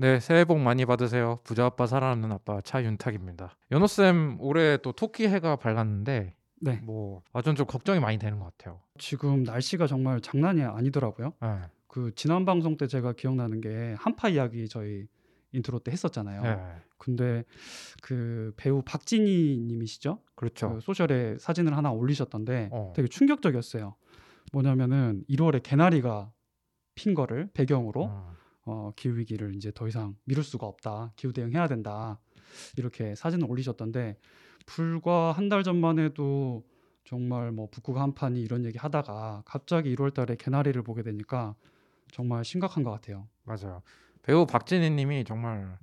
네, 새해 복 많이 받으세요. 부자 아빠 살아남는 아빠 차윤탁입니다. 연호 쌤 올해 또 토끼 해가 밝았는데 네, 뭐 아 전 좀 걱정이 많이 되는 것 같아요. 지금 날씨가 정말 장난이 아니더라고요. 네, 그 지난 방송 때 제가 기억나는 게 한파 이야기 저희 인트로 때 했었잖아요. 네, 근데 그 배우 박진희 님이시죠? 그렇죠. 그 소셜에 사진을 하나 올리셨던데 어. 되게 충격적이었어요. 뭐냐면은 1월에 개나리가 핀 거를 배경으로 어, 어, 기후 위기를 이제 더 이상 미룰 수가 없다. 기후 대응해야 된다. 이렇게 사진을 올리셨던데 불과 한 달 전만 해도 정말 뭐 북극 한판이 이런 얘기 하다가 갑자기 1월 달에 개나리를 보게 되니까 정말 심각한 것 같아요. 맞아요. 배우 박진희 님이 정말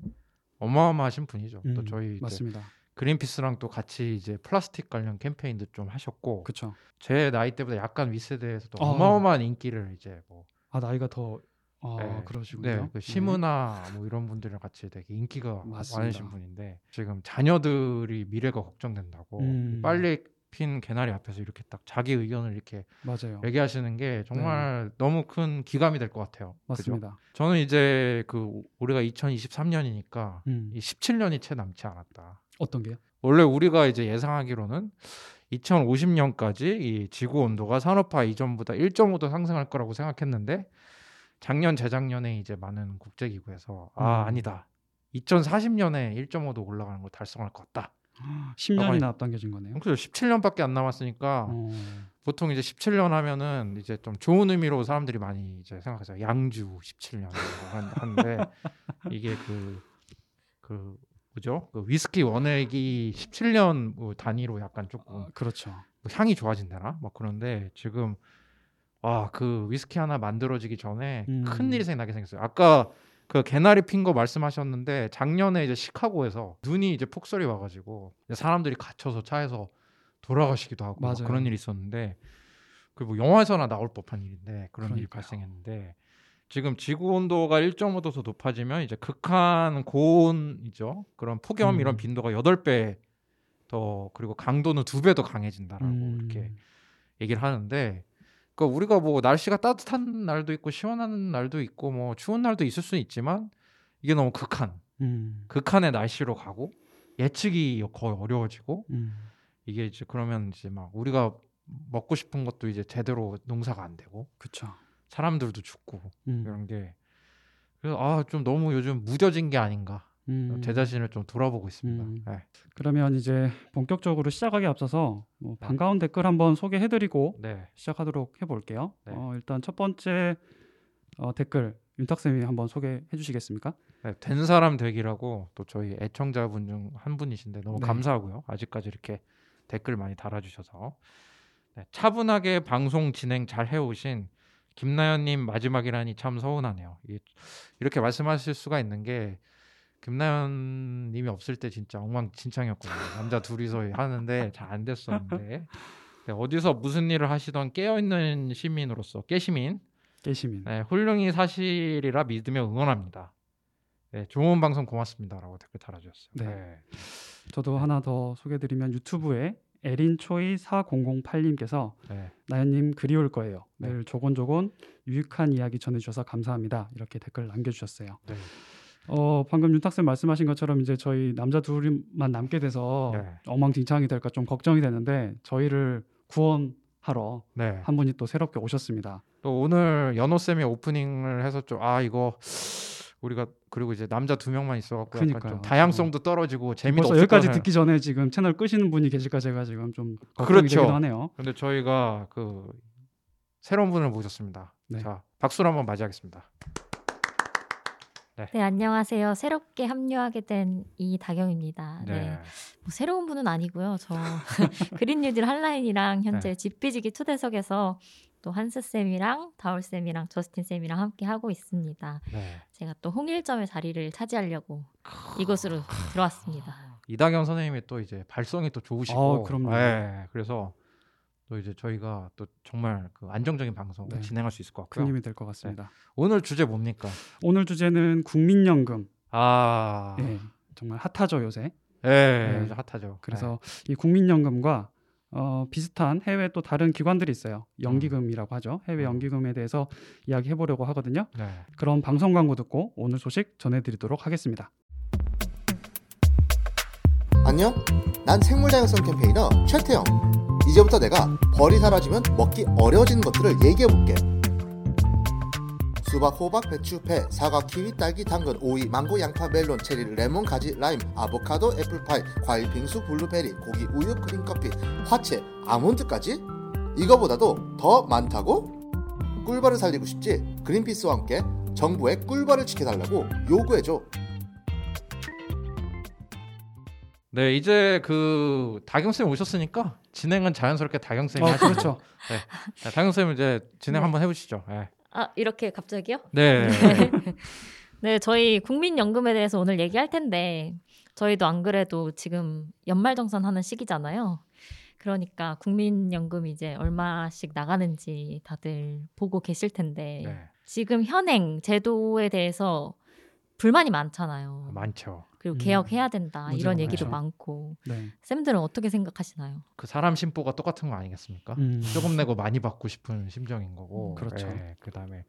어마어마하신 분이죠. 또 음, 저희 이제 맞습니다. 그린피스랑 또 같이 이제 플라스틱 관련 캠페인도 좀 하셨고 그렇죠. 제 나이 때보다 약간 윗세대에서도 아. 어마어마한 인기를 이제 뭐 아 나이가 더 아, 네, 그러시군요. 네, 그 시무나 뭐 이런 분들이랑 같이 되게 인기가 맞습니다. 많으신 분인데 지금 자녀들이 미래가 걱정된다고 음. 빨리 핀 개나리 앞에서 이렇게 딱 자기 의견을 이렇게 맞아요. 얘기하시는 게 정말 너무 큰 기감이 될 것 같아요. 그죠? 네. 맞습니다. 저는 이제 그 올해가 2023년이니까 음. 이 17년이 채 남지 않았다. 어떤 게요? 원래 우리가 이제 예상하기로는 2050년까지 이 지구 온도가 산업화 이전보다 1.5도 상승할 거라고 생각했는데 작년 재작년에 이제 많은 국제 기구에서 아 음. 아니다. 2040년에 1.5도 올라가는 걸 달성할 것 같다. 10년이나 앞당겨진 거네요. 그래서 17년밖에 안 남았으니까 어, 보통 이제 17년 하면은 이제 좀 좋은 의미로 사람들이 많이 이제 생각하죠. 양주 17년 하는데 이게 그그 뭐죠? 그 위스키 원액이 17년 뭐 단위로 약간 조금 어, 그렇죠. 뭐 향이 좋아진다나? 막 그런데 지금 와그 위스키 하나 만들어지기 전에 음. 큰 일이 생나게 생겼어요. 아까 그 개나리 핀 거 말씀하셨는데 작년에 이제 시카고에서 눈이 이제 폭설이 와가지고 사람들이 갇혀서 차에서 돌아가시기도 하고. 그런 일이 있었는데 그 뭐 영화에서나 나올 법한 일인데 그런 일이 그러니까요. 발생했는데 지금 지구 온도가 1.5도 더 높아지면 이제 극한 고온이죠 그런 폭염 음. 이런 빈도가 8배 더 그리고 강도는 두배더 강해진다라고 음, 이렇게 얘기를 하는데 그 우리가 뭐 날씨가 따뜻한 날도 있고 시원한 날도 있고 뭐 추운 날도 있을 수는 있지만 이게 너무 극한. 음, 극한의 날씨로 가고 예측이 거의 어려워지고 음, 이게 이제 그러면 이제 막 우리가 먹고 싶은 것도 이제 제대로 농사가 안 되고 그렇죠. 사람들도 죽고 음, 이런 게 그래서 아 좀 너무 요즘 무뎌진 게 아닌가 음. 제 자신을 좀 돌아보고 있습니다. 음. 네. 그러면 이제 본격적으로 시작하기 앞서서 뭐 네. 반가운 댓글 한번 소개해드리고 네. 시작하도록 해볼게요. 네. 어, 일단 첫 번째 어, 댓글 윤탁 쌤이 한번 소개해 주시겠습니까? 네, 된 사람 되기라고 또 저희 애청자분 중 한 분이신데 너무 네. 감사하고요. 아직까지 이렇게 댓글 많이 달아주셔서 네, 차분하게 방송 진행 잘 해오신 김나연님 마지막이라니 참 서운하네요. 이렇게 말씀하실 수가 있는 게 김나연 님이 없을 때 진짜 엉망진창이었거든요. 남자 둘이서 하는데 잘 안 됐었는데 네, 어디서 무슨 일을 하시던 깨어있는 시민으로서 깨시민 깨시민. 네, 훌륭히 사실이라 믿으며 응원합니다. 네, 좋은 방송 고맙습니다라고 댓글 달아주셨어요. 네. 저도 하나 더 소개드리면 유튜브에 에린 초이 4008님께서 네. 나연님 그리울 거예요. 네. 늘 조곤조곤 유익한 이야기 전해주셔서 감사합니다. 이렇게 댓글 남겨주셨어요. 네. 어 방금 윤탁쌤 말씀하신 것처럼 이제 저희 남자 둘만 남게 돼서 네. 엉망진창이 될까 좀 걱정이 되는데 저희를 구원하러 네. 한 분이 또 새롭게 오셨습니다. 또 오늘 연호 쌤이 오프닝을 해서 좀 아 이거 우리가 그리고 이제 남자 두 명만 있어갖고 그러니까요. 좀 다양성도 떨어지고 재미도 없을 여기까지. 듣기 전에 지금 채널 끄시는 분이 계실까 제가 지금 좀 걱정이 그렇죠. 되기도 하네요. 근데 저희가 그 새로운 분을 모셨습니다. 네. 자 박수로 한번 맞이하겠습니다. 네, 안녕하세요. 새롭게 합류하게 된 이다경입니다. 네. 네. 뭐 새로운 분은 아니고요. 저 그린 뉴딜 한라인이랑 현재 네. 집비지기 초대석에서 또 한스 쌤이랑 다울 쌤이랑 저스틴 쌤이랑 함께 하고 있습니다. 네. 제가 또 홍일점의 자리를 차지하려고 이곳으로 들어왔습니다. 이다경 선생님이 또 이제 발성이 또 좋으시고, 어, 그럼요. 예, 그래서 또 이제 저희가 또 정말 그 안정적인 방송 네. 진행할 수 있을 것큰 같고요. 힘이 될 것 같습니다. 오늘 주제 뭡니까? 오늘 주제는 국민연금. 아, 예, 정말 핫하죠 요새. 예, 네. 핫하죠. 그래서 이 국민연금과 어, 비슷한 해외 또 다른 기관들이 있어요. 연기금이라고 하죠. 해외 음. 연기금에 대해서 이야기해 보려고 하거든요. 네. 네. 그런 방송 광고 듣고 오늘 소식 전해드리도록 하겠습니다. 안녕? 난 생물다양성 campaigner 최태영. 이제부터 내가 벌이 사라지면 먹기 어려워지는 것들을 얘기해 볼게. 수박, 호박, 배추, 배, 사과, 키위, 딸기, 당근, 오이, 망고, 양파, 멜론, 체리, 레몬, 가지, 라임, 아보카도, 애플파이, 과일, 빙수, 블루베리, 고기, 우유, 크림 커피, 화채, 아몬드까지? 이거보다도 더 많다고? 꿀벌을 살리고 싶지? 그린피스와 함께 정부의 꿀벌을 지켜달라고 요구해줘. 네, 이제 그 다경 쌤 오셨으니까 진행은 자연스럽게 다경 쌤이 어, 하시죠. 그렇죠. 네, 다경 쌤 이제 진행 네. 한번 해보시죠. 네. 아 이렇게 갑자기요? 네. 네, 저희 국민연금에 대해서 오늘 얘기할 텐데 저희도 안 그래도 지금 연말정산 하는 시기잖아요. 그러니까 국민연금 이제 얼마씩 나가는지 다들 보고 계실 텐데 네. 지금 현행 제도에 대해서 불만이 많잖아요. 많죠. 그리고 음, 개혁해야 된다 문제가 이런 얘기도 많죠. 많고 네. 쌤들은 어떻게 생각하시나요? 그 사람 심보가 똑같은 거 아니겠습니까? 음. 조금 내고 많이 받고 싶은 심정인 거고. 그렇죠. 예, 그다음에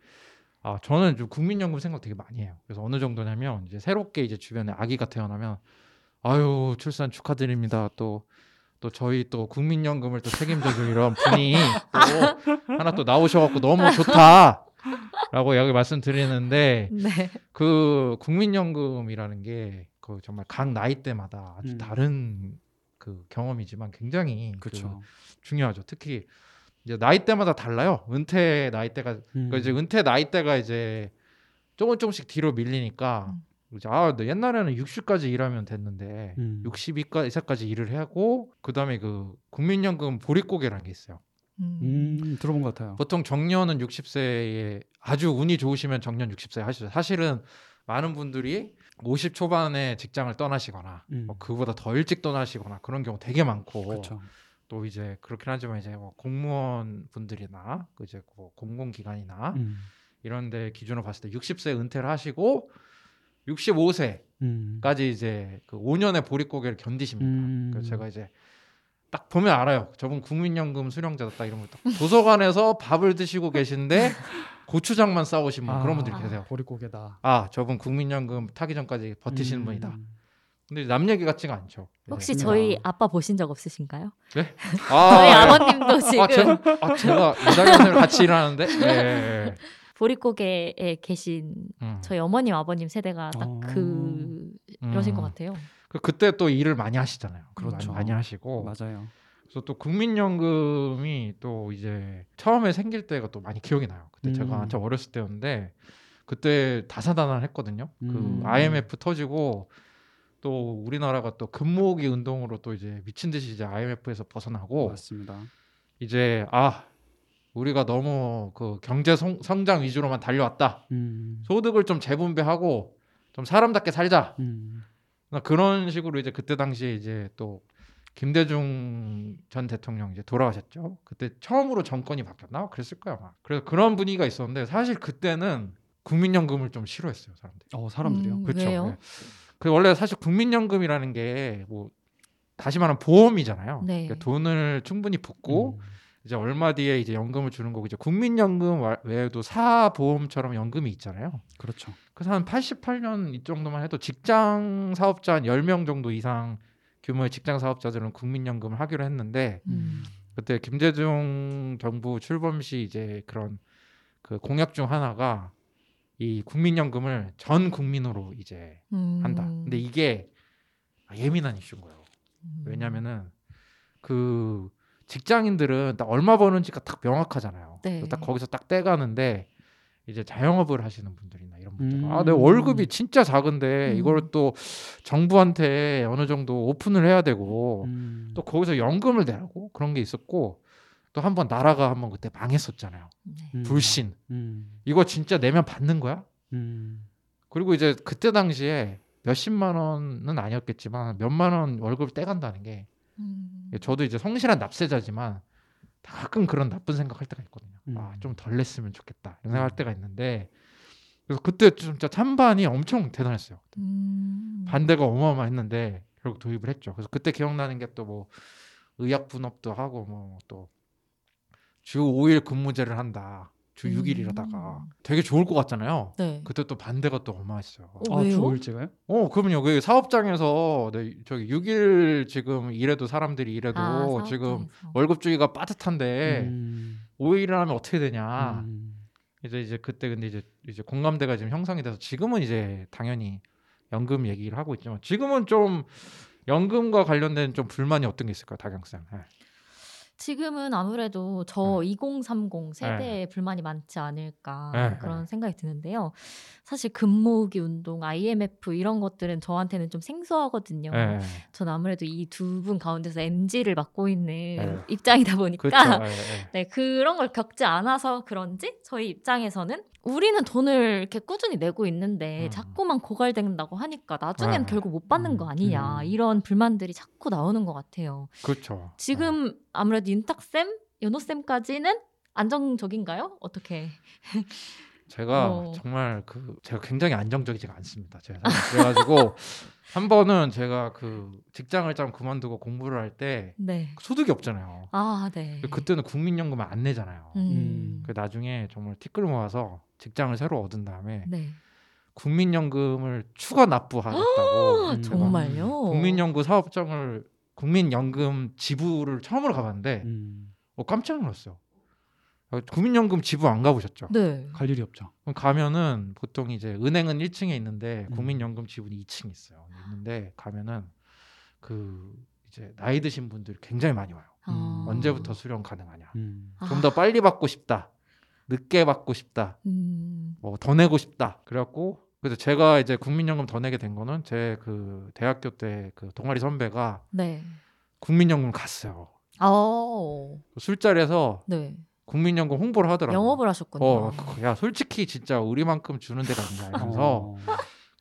아 저는 좀 국민연금 생각 되게 많이 해요. 그래서 어느 정도냐면 이제 새롭게 이제 주변에 아기가 태어나면 아유 출산 축하드립니다. 또 또 저희 또 국민연금을 또 책임져 줄 이런 분이 또 하나 또 나오셔갖고 너무 좋다 라고 여기 말씀드리는데 네. 그 국민연금이라는 게 그 정말 각 나이대마다 아주 음. 다른 그 경험이지만 굉장히 그 그렇죠. 중요하죠. 특히 이제 나이대마다 달라요. 은퇴 나이대가 음. 그러니까 이제 은퇴 나이대가 이제 조금 조금씩 뒤로 밀리니까 음. 이제 아, 너 옛날에는 60까지 일하면 됐는데 음. 62까지 일을 하고 그다음에 그 국민연금 보릿고개라는 게 있어요. 음. 음, 들어본 것 같아요. 보통 정년은 60세에 아주 운이 좋으시면 정년 60세에 하시죠. 사실은 많은 분들이 50 초반에 직장을 떠나시거나 음. 뭐 그보다 더 일찍 떠나시거나 그런 경우 되게 많고 그렇죠. 또 이제 그렇긴 하지만 이제 뭐 공무원 분들이나 그 이제 뭐 공공기관이나 음. 이런데 기준으로 봤을 때 60세 은퇴를 하시고 65세까지 음. 이제 그 5년의 보릿고개를 견디십니다. 음. 그래서 제가 이제 딱 보면 알아요. 저분 국민연금 수령자다 딱 이런 거 딱 도서관에서 밥을 드시고 계신데 고추장만 싸오신 분 그런 분들이 아. 계세요. 보릿고개다. 아 저분 국민연금 타기 전까지 버티시는 음. 분이다. 근데 남 얘기 같지가 않죠. 혹시 네. 저희 아빠 보신 적 없으신가요? 아, 저희 예. 아버님도 지금 아, 제가, 아, 제가 선생님 같이 일하는데 예, 예. 보릿고개에 계신 음. 저희 어머님 아버님 세대가 딱 어. 그 이러신 것 음. 같아요. 그 그때 또 일을 많이 하시잖아요. 그렇죠. 많이, 많이 하시고 맞아요. 그래서 또 국민연금이 또 이제 처음에 생길 때가 또 많이 기억이 나요. 그때 음. 제가 한참 어렸을 때였는데 그때 다사다난했거든요. 음. 그 IMF 터지고 또 우리나라가 또 금모으기 운동으로 또 이제 미친 듯이 이제 IMF에서 벗어나고 맞습니다. 이제 아 우리가 너무 그 경제 성, 성장 위주로만 달려왔다. 음. 소득을 좀 재분배하고 좀 사람답게 살자. 음. 그러니까 그런 식으로 이제 그때 당시에 이제 또 김대중 전 대통령 이제 돌아가셨죠. 그때 처음으로 정권이 바뀌었나? 그랬을 거야 아마. 그래서 그런 분위기가 있었는데 사실 그때는 국민연금을 좀 싫어했어요 사람들이. 어 사람들이요. 음. 그렇죠. 왜요? 예. 그 원래 사실 국민연금이라는 게 뭐 다시 말하면 보험이잖아요. 네. 그러니까 돈을 충분히 붓고 음. 이제 얼마 뒤에 이제 연금을 주는 거고 이제 국민연금 와- 외에도 사보험처럼 연금이 있잖아요. 그렇죠. 그래서 한 88년 이 정도만 해도 직장 사업자 한 10명 정도 이상 규모의 직장 사업자들은 국민연금을 하기로 했는데 음. 그때 김대중 정부 출범 시 이제 그런 그 공약 중 하나가 이 국민연금을 전 국민으로 이제 음. 한다. 근데 이게 예민한 이슈인 거예요. 음. 왜냐면은 그 직장인들은 딱 얼마 버는지가 딱 명확하잖아요. 네. 딱 거기서 딱 떼가는데 이제 자영업을 하시는 분들이나 이런 분들 음. 아, 내 월급이 진짜 작은데 음. 이걸 또 정부한테 어느 정도 오픈을 해야 되고 음. 또 거기서 연금을 내라고 그런 게 있었고 또 한 번 나라가 한번 그때 망했었잖아요. 네. 음. 불신. 음. 이거 진짜 내면 받는 거야? 음. 그리고 이제 그때 당시에 몇십만 원은 아니었겠지만 몇만 원 월급을 떼간다는 게 음. 저도 이제 성실한 납세자지만 가끔 그런 나쁜 생각할 때가 있거든요. 음. 아, 좀 덜 냈으면 좋겠다 이런 생각할 때가 있는데 그래서 그때 진짜 찬반이 엄청 대단했어요. 음. 반대가 어마어마했는데 결국 도입을 했죠. 그래서 그때 기억나는 게 또 뭐 의약 분업도 하고 뭐 또 주 5일 근무제를 한다. 주 음. 6일 일하다가 되게 좋을 것 같잖아요. 네. 그때 또 반대가 또 어마했어요. 어, 아, 왜요? 주 5일째가요? 어, 그러면요. 그 사업장에서 네, 저기 6일 지금 일해도 사람들이 일해도 아, 지금. 월급 주기가 빠듯한데 음. 5일을 하면 어떻게 되냐. 음. 이제 이제 그때 근데 이제 이제 공감대가 지금 형성이 돼서 지금은 이제 당연히 연금 얘기를 하고 있지만 지금은 좀 연금과 관련된 좀 불만이 어떤 게 있을까요, 다경 쌤? 네. 지금은 아무래도 저 네. 2030 세대에 네. 불만이 많지 않을까 네, 그런 네. 생각이 드는데요. 사실 금모으기 운동, IMF 이런 것들은 저한테는 좀 생소하거든요. 네. 전 아무래도 이 두 분 가운데서 MG를 맡고 있는 네. 입장이다 보니까 그렇죠. 네, 그런 걸 겪지 않아서 그런지 저희 입장에서는 우리는 돈을 이렇게 꾸준히 내고 있는데 음. 자꾸만 고갈된다고 하니까 나중엔 네. 결국 못 받는 거 음, 아니냐 음. 이런 불만들이 자꾸 나오는 것 같아요. 그렇죠. 지금 아무래도 윤탁쌤, 연호쌤까지는 안정적인가요? 어떻게? 네. 제가 어. 정말 그 제가 굉장히 안정적이지가 않습니다. 제가. 그래가지고 한 번은 제가 그 직장을 좀 그만두고 공부를 할때 네. 소득이 없잖아요. 아, 네. 그때는 국민연금을 안 내잖아요. 음. 그 나중에 정말 티끌 모아서 직장을 새로 얻은 다음에 네. 국민연금을 추가 납부하겠다고 음. 정말요? 국민연금 사업장을 국민연금 지부를 처음으로 가봤는데 음. 어, 깜짝 놀랐어요. 어, 국민연금 지부 안 가보셨죠? 네. 갈 일이 없죠. 그럼 가면은 보통 이제 은행은 1층에 있는데 음. 국민연금 지분이 2층 있어요. 있는데 가면은 그 이제 나이 드신 분들이 굉장히 많이 와요. 아. 언제부터 수령 가능하냐? 음. 좀더 빨리 받고 싶다. 늦게 받고 싶다. 음. 뭐더 내고 싶다. 그래갖고 그래서 제가 이제 국민연금 더 내게 된 거는 제 그 대학교 때 그 동아리 선배가 네. 국민연금 갔어요. 어. 술자리에서 네. 국민연금 홍보를 하더라고요. 영업을 하셨군요. 어, 그- 야 솔직히 진짜 우리만큼 주는 데가 있냐 이러면서 어,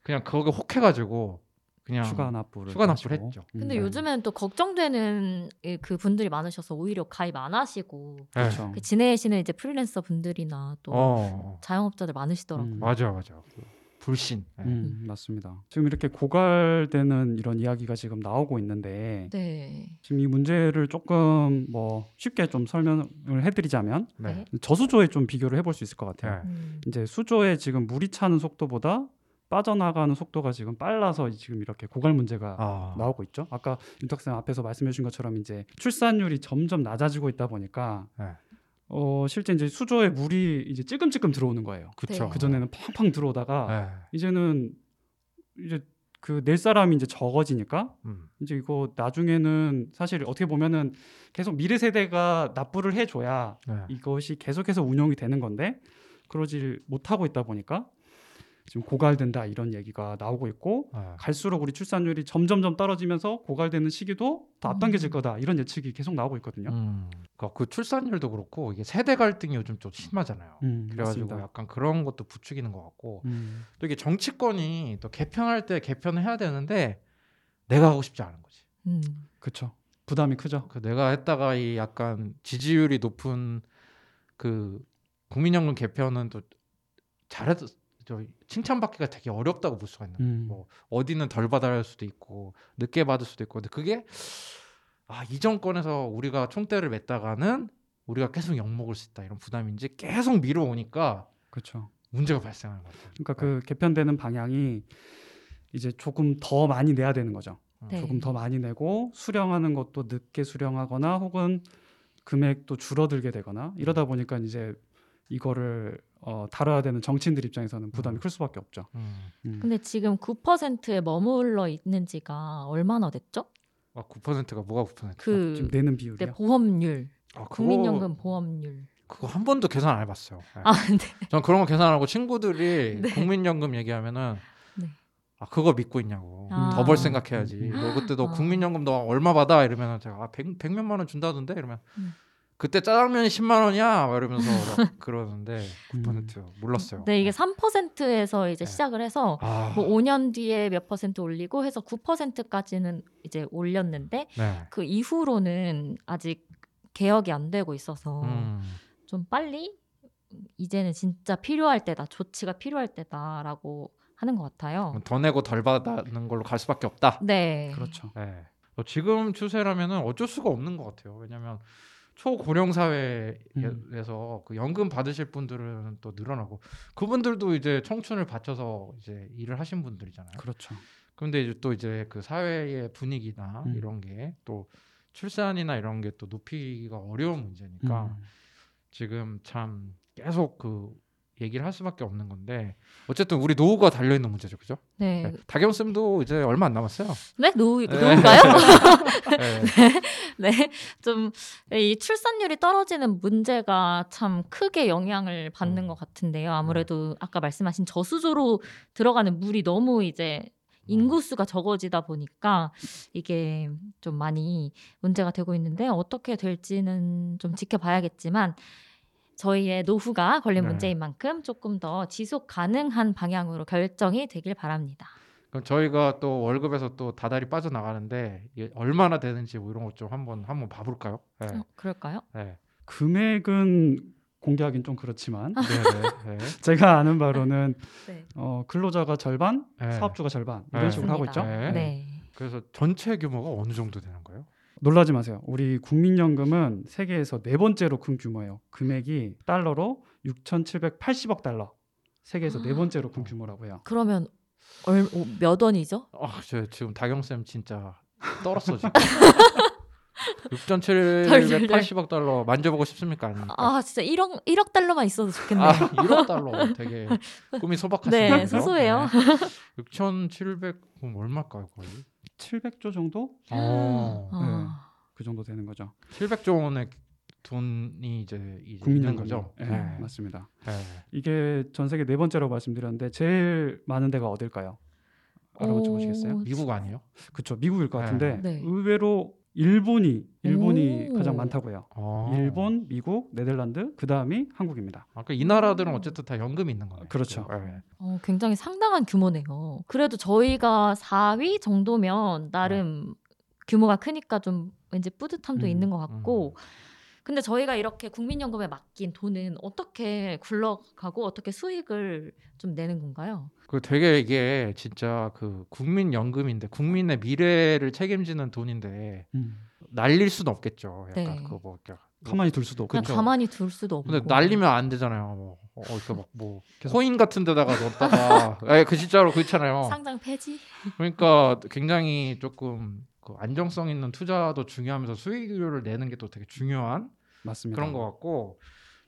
그냥 거기 혹해가지고 그냥 추가 납부를 추가 납부를. 했죠. 근데 음. 요즘에는 또 걱정되는 이- 그 분들이 많으셔서 오히려 가입 안 하시고 네. 그렇죠. 그 지내시는 이제 프리랜서 분들이나 또 어, 자영업자들 많으시더라고요. 음. 맞아 맞아. 그 불신. 네. 음, 맞습니다. 지금 이렇게 고갈되는 이런 이야기가 지금 나오고 있는데 네. 지금 이 문제를 조금 뭐 쉽게 좀 설명을 해드리자면 네. 저수조에 좀 비교를 해볼 수 있을 것 같아요. 네. 음. 이제 수조에 지금 물이 차는 속도보다 빠져나가는 속도가 지금 빨라서 지금 이렇게 고갈 문제가 아, 나오고 있죠. 아까 윤탁생 앞에서 말씀해 주신 것처럼 이제 출산율이 점점 낮아지고 있다 보니까 네. 어 실제 이제 수조에 물이 이제 찔끔찔끔 들어오는 거예요. 네. 그 전에는 팡팡 들어오다가 네. 이제는 이제 그낼 사람이 이제 적어지니까 음. 이제 이거 나중에는 사실 어떻게 보면은 계속 미래 세대가 납부를 해줘야 네. 이것이 계속해서 운영이 되는 건데 그러지 못하고 있다 보니까 지금 고갈된다 이런 얘기가 나오고 있고 네. 갈수록 우리 출산율이 점점점 떨어지면서 고갈되는 시기도 더 앞당겨질 음. 거다 이런 예측이 계속 나오고 있거든요. 음. 그러니까 그 출산율도 그렇고 이게 세대 갈등이 요즘 좀 심하잖아요. 음, 그래가지고 맞습니다. 약간 그런 것도 부추기는 것 같고 음, 또 이게 정치권이 또 개편할 때 개편을 해야 되는데 내가 하고 싶지 않은 거지. 음. 그렇죠. 부담이 크죠. 그 내가 했다가 이 약간 지지율이 높은 그 국민연금 개편은 또 잘해도 저 칭찬받기가 되게 어렵다고 볼 수가 있는 거예요. 음. 뭐 어디는 덜 받아야 할 수도 있고 늦게 받을 수도 있고 근데 그게 아 이 정권에서 우리가 총대를 맸다가는 우리가 계속 욕먹을 수 있다 이런 부담인지 계속 미뤄오니까 그렇죠. 문제가 발생하는 것 같아요. 그러니까 그 개편되는 방향이 이제 조금 더 많이 내야 되는 거죠. 네. 조금 더 많이 내고 수령하는 것도 늦게 수령하거나 혹은 금액도 줄어들게 되거나 이러다 보니까 이제 이거를 어, 다뤄야 되는 정치인들 입장에서는 부담이 음. 클 수밖에 없죠. 음. 음. 근데 지금 9%에 머물러 있는 지가 얼마나 됐죠? 아 9%가 뭐가 9%? 그 지금 내는 네, 비율이요. 보험률, 아, 그거- 국민연금 보험률. 그거 한 번도 계산 안 해봤어요. 네. 아, 네. 전 그런 거 계산하고 친구들이 네. 국민연금 얘기하면은 네. 아 그거 믿고 있냐고 아. 더벌 생각해야지 음. 너 그때 너 아. 국민연금 너 얼마 받아 이러면 제가 아, 백, 백몇만 원 준다던데 이러면 음. 그때 짜장면이 10만 원이야 막 이러면서 막 그러는데 음. 9% 몰랐어요. 네, 이게 3%에서 이제 네. 시작을 해서 아, 뭐 5년 뒤에 몇 퍼센트 올리고 해서 9%까지는 이제 올렸는데 네. 그 이후로는 아직 개혁이 안 되고 있어서 음. 좀 빨리 이제는 진짜 필요할 때다 조치가 필요할 때다라고 하는 것 같아요. 더 내고 덜 받는 걸로 갈 수밖에 없다. 네, 그렇죠. 네. 어, 지금 추세라면은 어쩔 수가 없는 것 같아요. 왜냐하면 초고령 사회에서 음. 그 연금 받으실 분들은 또 늘어나고 그분들도 이제 청춘을 바쳐서 이제 일을 하신 분들이잖아요. 그렇죠. 그런데 이제 또 이제 그 사회의 분위기나 음. 이런 게 또 출산이나 이런 게 또 높이기가 어려운 문제니까 음. 지금 참 계속 그 얘기를 할 수밖에 없는 건데 어쨌든 우리 노후가 달려 있는 문제죠, 그죠? 네, 네. 다경 쌤도 이제 얼마 안 남았어요. 네 노후 네. 노후가요? 네. 네, 좀 이 출산율이 떨어지는 문제가 참 크게 영향을 받는 음. 것 같은데요. 아무래도 아까 말씀하신 저수조로 들어가는 물이 너무 이제 인구수가 적어지다 보니까 이게 좀 많이 문제가 되고 있는데 어떻게 될지는 좀 지켜봐야겠지만 저희의 노후가 걸린 네. 문제인 만큼 조금 더 지속 가능한 방향으로 결정이 되길 바랍니다. 그럼 저희가 또 월급에서 또 다달이 빠져나가는데 이게 얼마나 되는지 뭐 이런 것 좀 한번 한번 봐볼까요? 네. 어, 그럴까요? 네. 금액은 공개하긴 좀 그렇지만 아. 네, 네, 네. 제가 아는 바로는 네. 어, 근로자가 절반, 네. 사업주가 절반 이런 네. 식으로 하고 있죠. 네. 네. 그래서 전체 규모가 어느 정도 되는 거예요? 놀라지 마세요. 우리 국민연금은 세계에서 네 번째로 큰 규모예요. 금액이 달러로 6,780억 달러. 세계에서 네 번째로 큰 규모라고 해요. 그러면 얼, 어, 몇 원이죠? 아, 저 지금 다경 쌤 진짜 떨었어 지금. 덜덜덜. 6,780억 달러 만져보고 싶습니까? 아닙니까? 아 진짜 1억 1억 달러만 있어도 좋겠네요. 아, 1억 달러 되게 꿈이 소박하시네요. 네, 소소해요. 6,700 그럼 얼마일까요, 거의? 700조 정도? 어. 아, 그 정도 되는 거죠. 700조 원의 돈이 이제, 이제 있는 국민연금 거죠. 네, 네. 맞습니다. 네. 이게 전 세계 네 번째라고 말씀드렸는데 제일 많은 데가 어딜까요? 알아보셔 보시겠어요? 오, 미국 아니에요? 그렇죠. 미국일 것 네. 같은데 네. 의외로 일본이 일본이 오. 가장 많다고요. 어. 일본, 미국, 네덜란드, 그 다음이 한국입니다. 아까 이 나라들은 어쨌든 다 연금이 있는 거네요. 그렇죠. 네. 어, 굉장히 상당한 규모네요. 그래도 저희가 4위 정도면 나름 규모가 크니까 좀 왠지 뿌듯함도 음, 있는 것 같고 근데 저희가 이렇게 국민연금에 맡긴 돈은 어떻게 굴러가고 어떻게 수익을 좀 내는 건가요? 그 되게 이게 진짜 그 국민연금인데 국민의 미래를 책임지는 돈인데 음. 날릴 수는 없겠죠. 약간 네. 그뭐 이렇게 가만히 둘 수도 없고. 그냥. 가만히 둘 수도 없고. 근데 날리면 안 되잖아요. 뭐 어, 이렇게 막뭐 코인 같은 데다가 넣었다가 예, 그 진짜로 그렇잖아요. 상장 폐지? 그러니까 굉장히 조금 그 안정성 있는 투자도 중요하면서 수익률을 내는 게 또 되게 중요한 맞습니다. 그런 것 같고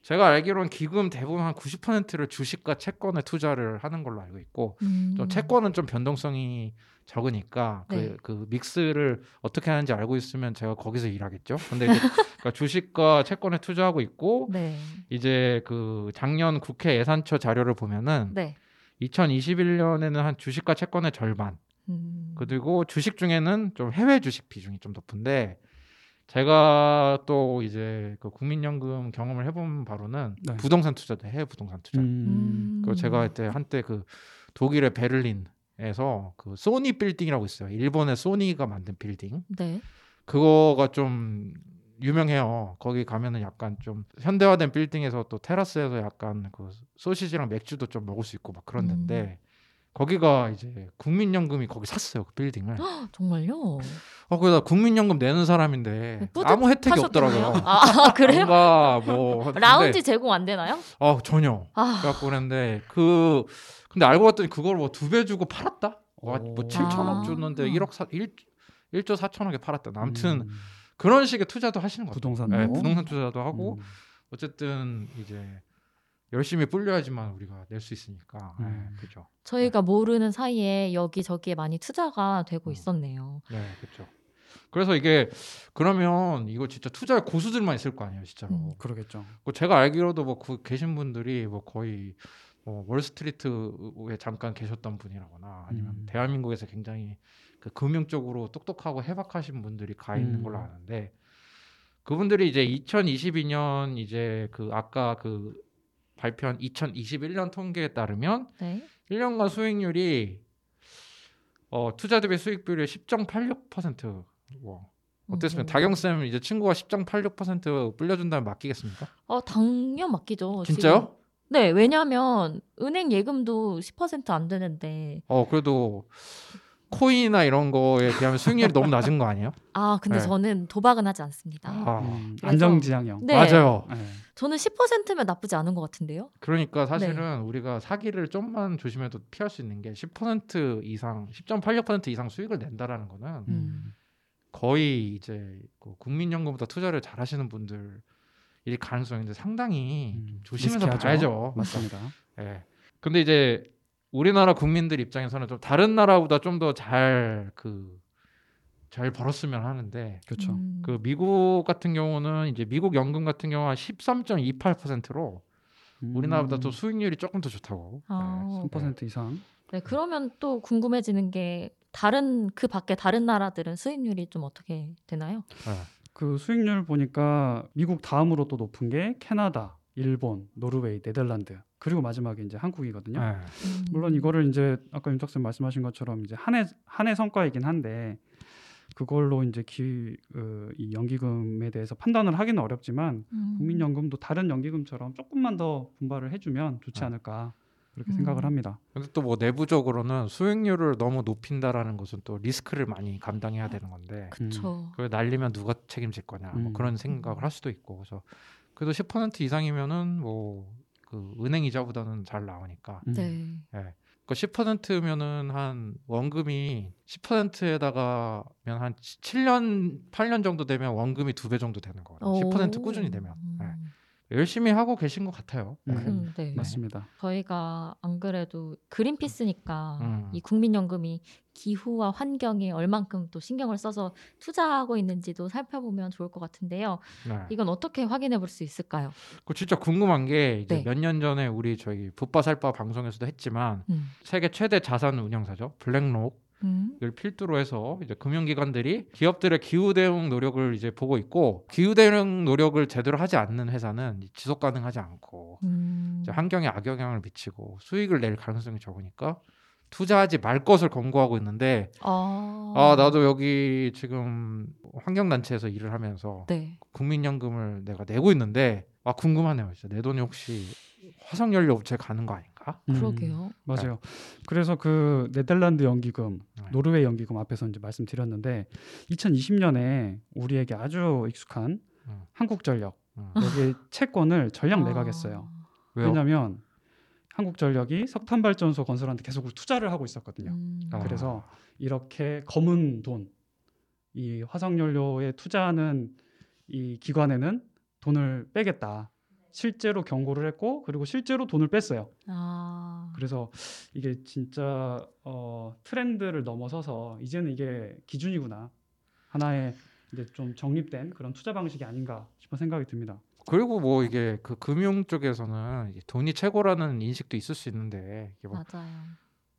제가 알기로는 기금 대부분 한 90%를 주식과 채권에 투자를 하는 걸로 알고 있고 음. 좀 채권은 좀 변동성이 적으니까 네. 그, 그 믹스를 어떻게 하는지 알고 있으면 제가 거기서 일하겠죠. 근데 이제 그러니까 주식과 채권에 투자하고 있고 네. 이제 그 작년 국회 예산처 자료를 보면은 네. 2021년에는 한 주식과 채권의 절반 음. 그리고 주식 중에는 좀 해외 주식 비중이 좀 높은데 제가 또 이제 그 국민연금 경험을 해본 바로는 네. 부동산 투자도 해외 부동산 투자. 음. 그 제가 그때 한때 그 독일의 베를린에서 그 소니 빌딩이라고 있어요. 일본의 소니가 만든 빌딩. 네. 그거가 좀 유명해요. 거기 가면은 약간 좀 현대화된 빌딩에서 또 테라스에서 약간 그 소시지랑 맥주도 좀 먹을 수 있고 막 그런 음. 데인데 거기가 이제 국민연금이 거기 샀어요 그 빌딩을. 정말요? 어 그래서 국민연금 내는 사람인데. 아무 혜택이 없더라고요. 아, 그래요? 뭔가 뭐 근데- 라운지 제공 안 되나요? 어 전혀. 아, 그래갖고 그랬는데 그 근데 알고 봤더니 그걸 뭐 두 배 주고 팔았다? 와, 뭐 오. 7천억 아. 줬는데 1억 사 1, 1조 4천억에 팔았다. 아무튼 음. 그런 식의 투자도 하시는 것 같아요. 부동산도 네, 부동산 투자도 하고 음. 어쨌든 이제 열심히 불려야지만 우리가 낼 수 있으니까. 네, 음. 그죠. 저희가 모르는 사이에 여기 저기에 많이 투자가 되고 음. 있었네요. 네, 그렇죠. 그래서 이게 그러면 이거 진짜 투자의 고수들만 있을 거 아니에요, 진짜로. 음. 그러겠죠. 뭐 제가 알기로도 뭐 그 계신 분들이 뭐 거의 뭐 월스트리트에 잠깐 계셨던 분이라거나 아니면 음. 대한민국에서 굉장히 그 금융 쪽으로 똑똑하고 해박하신 분들이 가 있는 음. 걸로 아는데 그분들이 이제 2022년 이제 그 아까 그 발표한 2021년 통계에 따르면 네. 1년간 수익률이 어, 투자 대비 수익 비율이 10.86%. 와. 어땠습니까? 음. 다경 쌤 이제 친구가 10.86% 불려준다면 맡기겠습니까? 어, 당연 맡기죠. 진짜요? 지금. 네, 왜냐하면 은행 예금도 10%안 되는데. 어 그래도 코인이나 이런 거에 비하면 수익률이 너무 낮은 거 아니에요? 아, 근데 네. 저는 도박은 하지 않습니다. 아, 음, 안정지향형. 네. 맞아요. 네. 저는 10%면 나쁘지 않은 것 같은데요. 그러니까 사실은 네. 우리가 사기를 좀만 조심해도 피할 수 있는 게 10% 이상, 10.86% 이상 수익을 낸다라는 거는 음. 거의 이제 그 국민연금보다 투자를 잘하시는 분들 일 가능성이 있는데 상당히 음, 좀 조심해서 리스키하죠. 봐야죠. 맞습니다. 예. 근데 이제 우리나라 국민들 입장에서는 좀 다른 나라보다 좀 더 잘 그 잘 벌었으면 하는데 그렇죠. 음. 그 미국 같은 경우는 이제 미국 연금 같은 경우는 13.28%로 우리나라보다 또 수익률이 조금 더 좋다고. 아, 네. 3% 이상. 네, 그러면 또 궁금해지는 게 다른 그 밖에 다른 나라들은 수익률이 좀 어떻게 되나요? 네. 그 수익률 보니까 미국 다음으로 또 높은 게 캐나다, 일본, 노르웨이, 네덜란드 그리고 마지막에 이제 한국이거든요. 네. 음. 물론 이거를 이제 아까 윤탁 쌤 말씀하신 것처럼 이제 한해 한해 성과이긴 한데 그걸로 이제 기, 그, 이 연기금에 대해서 판단을 하기는 어렵지만 음. 국민연금도 다른 연기금처럼 조금만 더 분발을 해주면 좋지 네. 않을까 그렇게 음. 생각을 합니다. 근데 또 뭐 내부적으로는 수익률을 너무 높인다라는 것은 또 리스크를 많이 감당해야 되는 건데 그쵸. 그걸 날리면 누가 책임질 거냐 뭐 음. 그런 생각을 할 수도 있고 그래서 그래도 10% 이상이면은 뭐 그 은행 이자보다는 잘 나오니까 음. 네. 그 10%면은 한 원금이 10%에다가면 한 7년 8년 정도 되면 원금이 두 배 정도 되는 거예요. 10% 꾸준히 되면. 열심히 하고 계신 것 같아요. 음. 네. 음, 네. 맞습니다. 저희가 안 그래도 그린피스니까 음. 이 국민연금이 기후와 환경에 얼만큼 또 신경을 써서 투자하고 있는지도 살펴보면 좋을 것 같은데요. 네. 이건 어떻게 확인해 볼 수 있을까요? 그 진짜 궁금한 게 이제 네. 몇년 전에 우리 저희 붓바살바 방송에서도 했지만 음. 세계 최대 자산 운용사죠 블랙록 음. 을 필두로 해서 이제 금융기관들이 기업들의 기후 대응 노력을 이제 보고 있고 기후 대응 노력을 제대로 하지 않는 회사는 지속 가능하지 않고 음. 환경에 악영향을 미치고 수익을 낼 가능성이 적으니까 투자하지 말 것을 권고하고 있는데 아, 아 나도 여기 지금 환경단체에서 일을 하면서 네. 국민연금을 내가 내고 있는데 아 궁금하네요 진짜 내 돈이 혹시 화석연료 업체에 가는 거 아닌가? 음, 그러게요. 맞아요. 그래서 그 네덜란드 연기금, 네. 노르웨이 연기금 앞에서 이제 말씀드렸는데 2020년에 우리에게 아주 익숙한 음. 한국전력 음. 여기 채권을 전량 아. 매각했어요. 왜요? 왜냐하면 한국전력이 석탄 발전소 건설하는데 계속 투자를 하고 있었거든요. 음. 아. 그래서 이렇게 검은 돈, 이 화석연료에 투자하는 이 기관에는 돈을 빼겠다. 실제로 경고를 했고 그리고 실제로 돈을 뺐어요. 아. 그래서 이게 진짜 어, 트렌드를 넘어서서 이제는 이게 기준이구나. 하나의 이제 좀 정립된 그런 투자 방식이 아닌가 싶은 생각이 듭니다. 그리고 뭐 이게 그 금융 쪽에서는 돈이 최고라는 인식도 있을 수 있는데 이게 뭐 맞아요.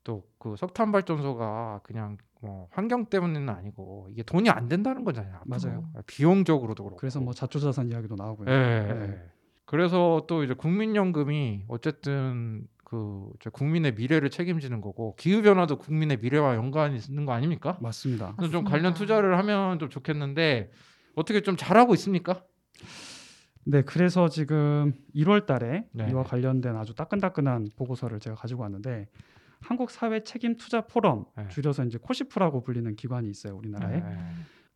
또 그 석탄 발전소가 그냥 뭐 환경 때문에는 아니고 이게 돈이 안 된다는 거잖아요. 맞아요. 비용적으로도 그렇고. 그래서 뭐 자초자산 이야기도 나오고요. 예, 예, 네. 예. 그래서 또 이제 국민연금이 어쨌든 그저 국민의 미래를 책임지는 거고 기후 변화도 국민의 미래와 연관이 있는 거 아닙니까? 맞습니다. 그래서 좀 맞습니다. 관련 투자를 하면 좀 좋겠는데 어떻게 좀 잘하고 있습니까? 네, 그래서 지금 1월 달에 네. 이와 관련된 아주 따끈따끈한 보고서를 제가 가지고 왔는데 한국 사회 책임 투자 포럼 네. 줄여서 이제 코시프라고 불리는 기관이 있어요, 우리나라에. 네.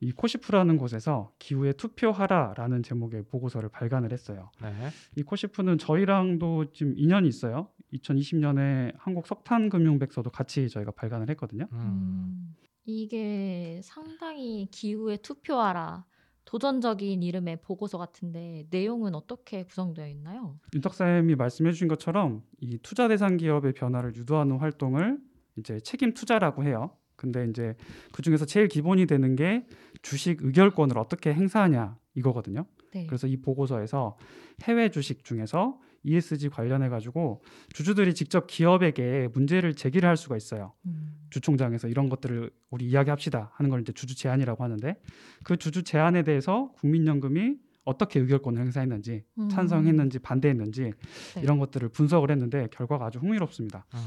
이 코시프라는 곳에서 기후에 투표하라라는 제목의 보고서를 발간을 했어요. 네. 이 코시프는 저희랑도 지금 인연이 있어요. 2020년에 한국 석탄금융백서도 같이 저희가 발간을 했거든요. 음. 음. 이게 상당히 기후에 투표하라 도전적인 이름의 보고서 같은데 내용은 어떻게 구성되어 있나요? 윤탁쌤이 말씀해 주신 것처럼 이 투자 대상 기업의 변화를 유도하는 활동을 이제 책임 투자라고 해요. 근데 이제 그 중에서 제일 기본이 되는 게 주식 의결권을 어떻게 행사하냐 이거거든요. 네. 그래서 이 보고서에서 해외 주식 중에서 ESG 관련해 가지고 주주들이 직접 기업에게 문제를 제기를 할 수가 있어요. 음. 주총장에서 이런 것들을 우리 이야기합시다 하는 걸 이제 주주 제안이라고 하는데 그 주주 제안에 대해서 국민연금이 어떻게 의결권을 행사했는지 음. 찬성했는지 반대했는지 네. 이런 것들을 분석을 했는데 결과가 아주 흥미롭습니다. 음,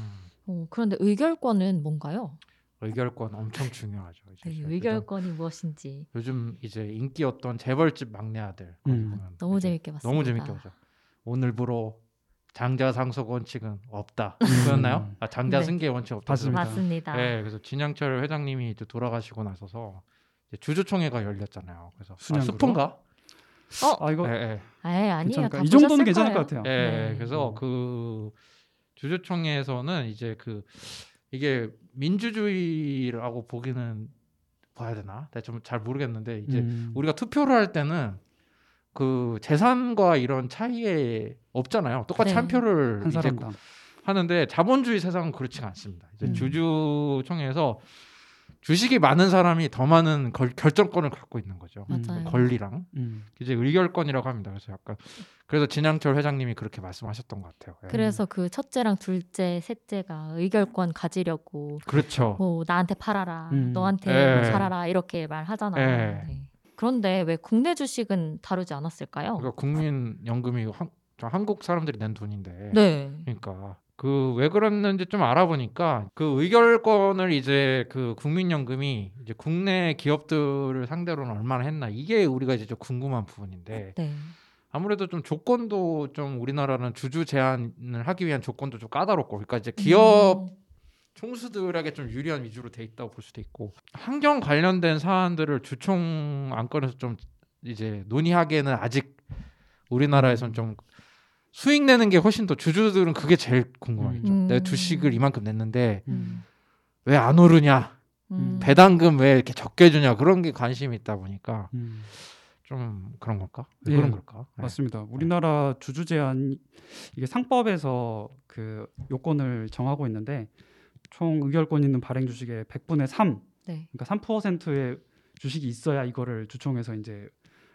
어, 그런데 의결권은 뭔가요? 의결권 엄청 중요하죠. 이제 네, 요즘- 의결권이 무엇인지 요즘 이제 인기였던 재벌집 막내 아들 음. 너무 재밌게 봤습니다. 너무 재밌게 보죠. 오늘부로 장자 상속 원칙은 없다. 그였나요? 아, 장자 네. 승계 원칙 없다. 맞습니다. 맞습니다. 네, 그래서 진양철 회장님이 이제 돌아가시고 나서서 이제 주주총회가 열렸잖아요. 그래서 아, 순양구로? 스폰가? 아 이거 예, 예. 에 아니에요. 이 정도는 괜찮을 거예요. 것 같아요. 예, 네. 그래서 음. 그 주주총회에서는 이제 그 이게 민주주의라고 보기는 봐야 되나? 내가 좀잘 모르겠는데 이제 음. 우리가 투표를 할 때는 그 재산과 이런 차이에 없잖아요. 똑같이 네. 한 표를 한 이제 사람당 하는데 자본주의 세상은 그렇지 가 않습니다. 이제 음. 주주총회에서 주식이 많은 사람이 더 많은 걸- 결정권을 갖고 있는 거죠. 음. 맞아요. 권리랑 음. 이제 의결권이라고 합니다. 그래서 약간 그래서 진양철 회장님이 그렇게 말씀하셨던 것 같아요. 예. 그래서 그 첫째랑 둘째, 셋째가 의결권 가지려고 그렇죠. 뭐 나한테 팔아라, 음. 너한테 예. 뭐 살아라 이렇게 말하잖아요. 예. 네. 그런데 왜 국내 주식은 다루지 않았을까요? 그러니까 국민연금이 한, 저 한국 사람들이 낸 돈인데. 네. 그러니까 그 왜 그랬는지 좀 알아보니까 그 의결권을 이제 그 국민연금이 이제 국내 기업들을 상대로는 얼마나 했나 이게 우리가 이제 좀 궁금한 부분인데 네. 아무래도 좀 조건도 좀 우리나라는 주주 제한을 하기 위한 조건도 좀 까다롭고 그러니까 이제 기업 음. 총수들에게 좀 유리한 위주로 돼 있다고 볼 수도 있고 환경 관련된 사안들을 주총 안건에서 좀 이제 논의하기에는 아직 우리나라에선 좀 수익 내는 게 훨씬 더 주주들은 그게 제일 궁금하겠죠. 음. 내가 주식을 이만큼 냈는데 음. 왜안 오르냐? 음. 배당금 왜 이렇게 적게 주냐? 그런 게 관심이 있다 보니까 음. 좀 그런 걸까? 왜 예, 그런 걸까? 네. 맞습니다. 우리나라 주주 제한 이게 상법에서 그 요건을 정하고 있는데 총 의결권 있는 발행 주식의 100분의 3, 네. 그러니까 3%의 주식이 있어야 이거를 주총에서 이제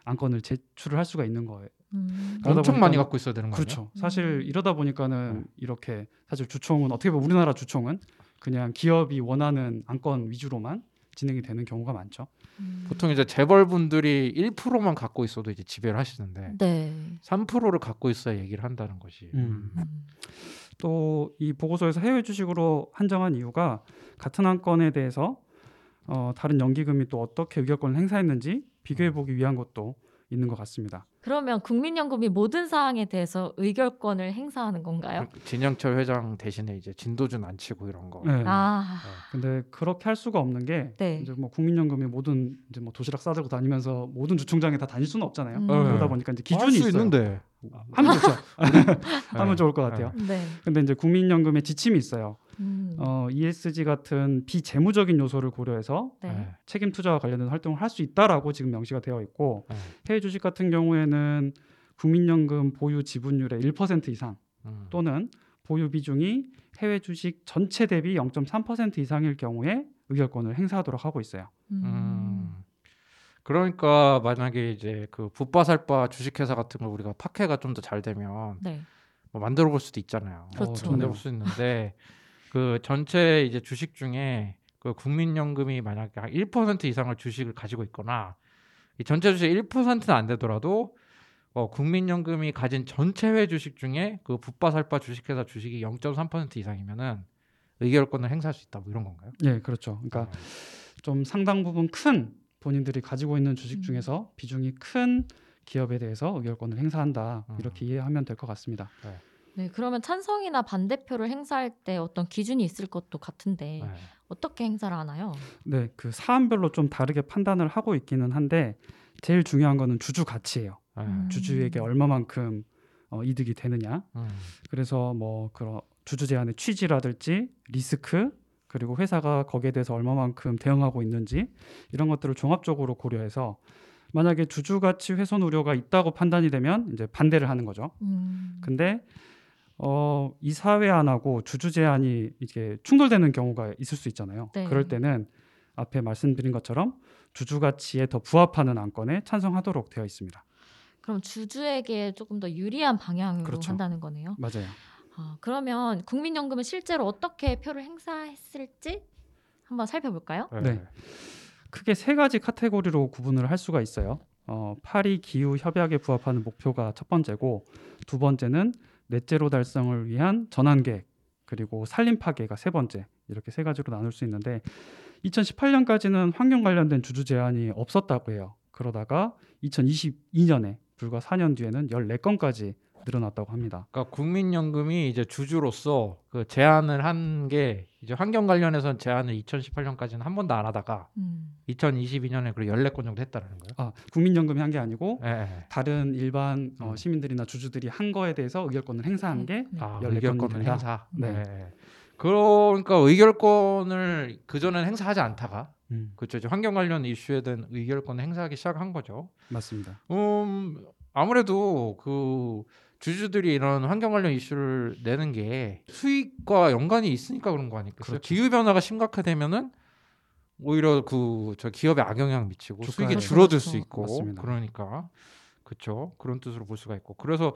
안건을 제출을 할 수가 있는 거예요. 음. 엄청 많이 보니까- 갖고 있어야 되는 거예요. 그렇죠. 사실 음. 이러다 보니까는 이렇게 사실 주총은 어떻게 보면 우리나라 주총은 그냥 기업이 원하는 안건 위주로만 진행이 되는 경우가 많죠. 음. 보통 이제 재벌분들이 1%만 갖고 있어도 이제 지배를 하시는데 네. 3%를 갖고 있어야 얘기를 한다는 것이. 음. 음. 또이 보고서에서 해외 주식으로 한정한 이유가 같은 안건에 대해서 어, 다른 연기금이 또 어떻게 의결권을 행사했는지 비교해 보기 위한 것도 있는 것 같습니다. 그러면 국민연금이 모든 사항에 대해서 의결권을 행사하는 건가요? 그 진영철 회장 대신에 이제 진도준 안 치고 이런 거. 네. 아, 근데 그렇게 할 수가 없는 게 네. 이제 뭐 국민연금이 모든 이제 뭐 도시락 싸들고 다니면서 모든 주총장에 다 다닐 수는 없잖아요. 음. 그러다 보니까 이제 기준이 할수 있어요. 있는데. 하면 좋죠. 하면 네. 좋을 것 같아요. 네. 근데 이제 국민연금의 지침이 있어요. 음. 어, ESG 같은 비재무적인 요소를 고려해서 네. 네. 책임 투자와 관련된 활동을 할 수 있다라고 지금 명시가 되어 있고 네. 해외 주식 같은 경우에는 국민연금 보유 지분율의 1% 이상 음. 또는 보유 비중이 해외 주식 전체 대비 0.3% 이상일 경우에 의결권을 행사하도록 하고 있어요. 음. 음. 그러니까 만약에 이제 그 붓바살바 주식회사 같은 걸 우리가 팟캐가 좀 더 잘 되면 네. 뭐 만들어 볼 수도 있잖아요. 그렇죠. 어, 만들어 좋네요. 볼수 있는데 그 전체 이제 주식 중에 그 국민연금이 만약에 한 1% 이상을 주식을 가지고 있거나 이 전체 주식 1%는 안 되더라도 어, 국민연금이 가진 전체 회 주식 중에 그 붓바살바 주식회사 주식이 0.3% 이상이면은 의결권을 행사할 수 있다 뭐 이런 건가요? 예, 그렇죠. 그러니까 어. 좀 상당 부분 큰 본인들이 가지고 있는 주식 음. 중에서 비중이 큰 기업에 대해서 의결권을 행사한다 음. 이렇게 이해하면 될 것 같습니다. 네. 그러면 찬성이나 반대표를 행사할 때 어떤 기준이 있을 것도 같은데 네. 어떻게 행사를 하나요? 네, 그 사안별로 좀 다르게 판단을 하고 있기는 한데 제일 중요한 거는 주주 가치예요. 네. 음. 주주에게 얼마만큼 어, 이득이 되느냐. 음. 그래서 뭐 그런 주주 제한의 취지라든지 리스크 그리고 회사가 거기에 대해서 얼마만큼 대응하고 있는지 이런 것들을 종합적으로 고려해서 만약에 주주 가치 훼손 우려가 있다고 판단이 되면 이제 반대를 하는 거죠. 음. 근데 어, 이사회안하고 주주 제한이 이게 충돌되는 경우가 있을 수 있잖아요. 네. 그럴 때는 앞에 말씀드린 것처럼 주주 가치에 더 부합하는 안건에 찬성하도록 되어 있습니다. 그럼 주주에게 조금 더 유리한 방향으로 그렇죠. 한다는 거네요. 맞아요. 아, 그러면 국민연금은 실제로 어떻게 표를 행사했을지 한번 살펴볼까요? 네. 크게 세 가지 카테고리로 구분을 할 수가 있어요. 어, 파리 기후 협약에 부합하는 목표가 첫 번째고 두 번째는 넷제로 달성을 위한 전환 계획 그리고 산림 파괴가 세 번째 이렇게 세 가지로 나눌 수 있는데 2018년까지는 환경 관련된 주주 제한이 없었다고 해요. 그러다가 2022년에 불과 4년 뒤에는 14건까지 늘어났다고 합니다. 그러니까 국민연금이 이제 주주로서 그 제안을 한 게 이제 환경 관련해서는 제안을 2018년까지는 한 번도 안 하다가 음. 2022년에 그 14건 정도 했다는 거예요. 아, 국민연금이 한 게 아니고 예, 예. 다른 일반 어, 음. 시민들이나 주주들이 한 거에 대해서 의결권을 행사한 게 네. 아, 14 의결권을 건입니다. 행사. 네. 네. 그러니까 의결권을 그 전에는 행사하지 않다가 음, 그렇죠. 이제 환경 관련 이슈에 대한 의결권을 행사하기 시작한 거죠. 맞습니다. 음 아무래도 그 주주들이 이런 환경 관련 이슈를 내는 게 수익과 연관이 있으니까 그런 거 아닐까요? 그렇죠. 기후 변화가 심각하되면은 오히려 그 저 기업에 악영향 미치고 주가에 수익이 그렇죠, 줄어들 그렇죠. 수 있고 맞습니다. 그러니까 그렇죠 그런 뜻으로 볼 수가 있고 그래서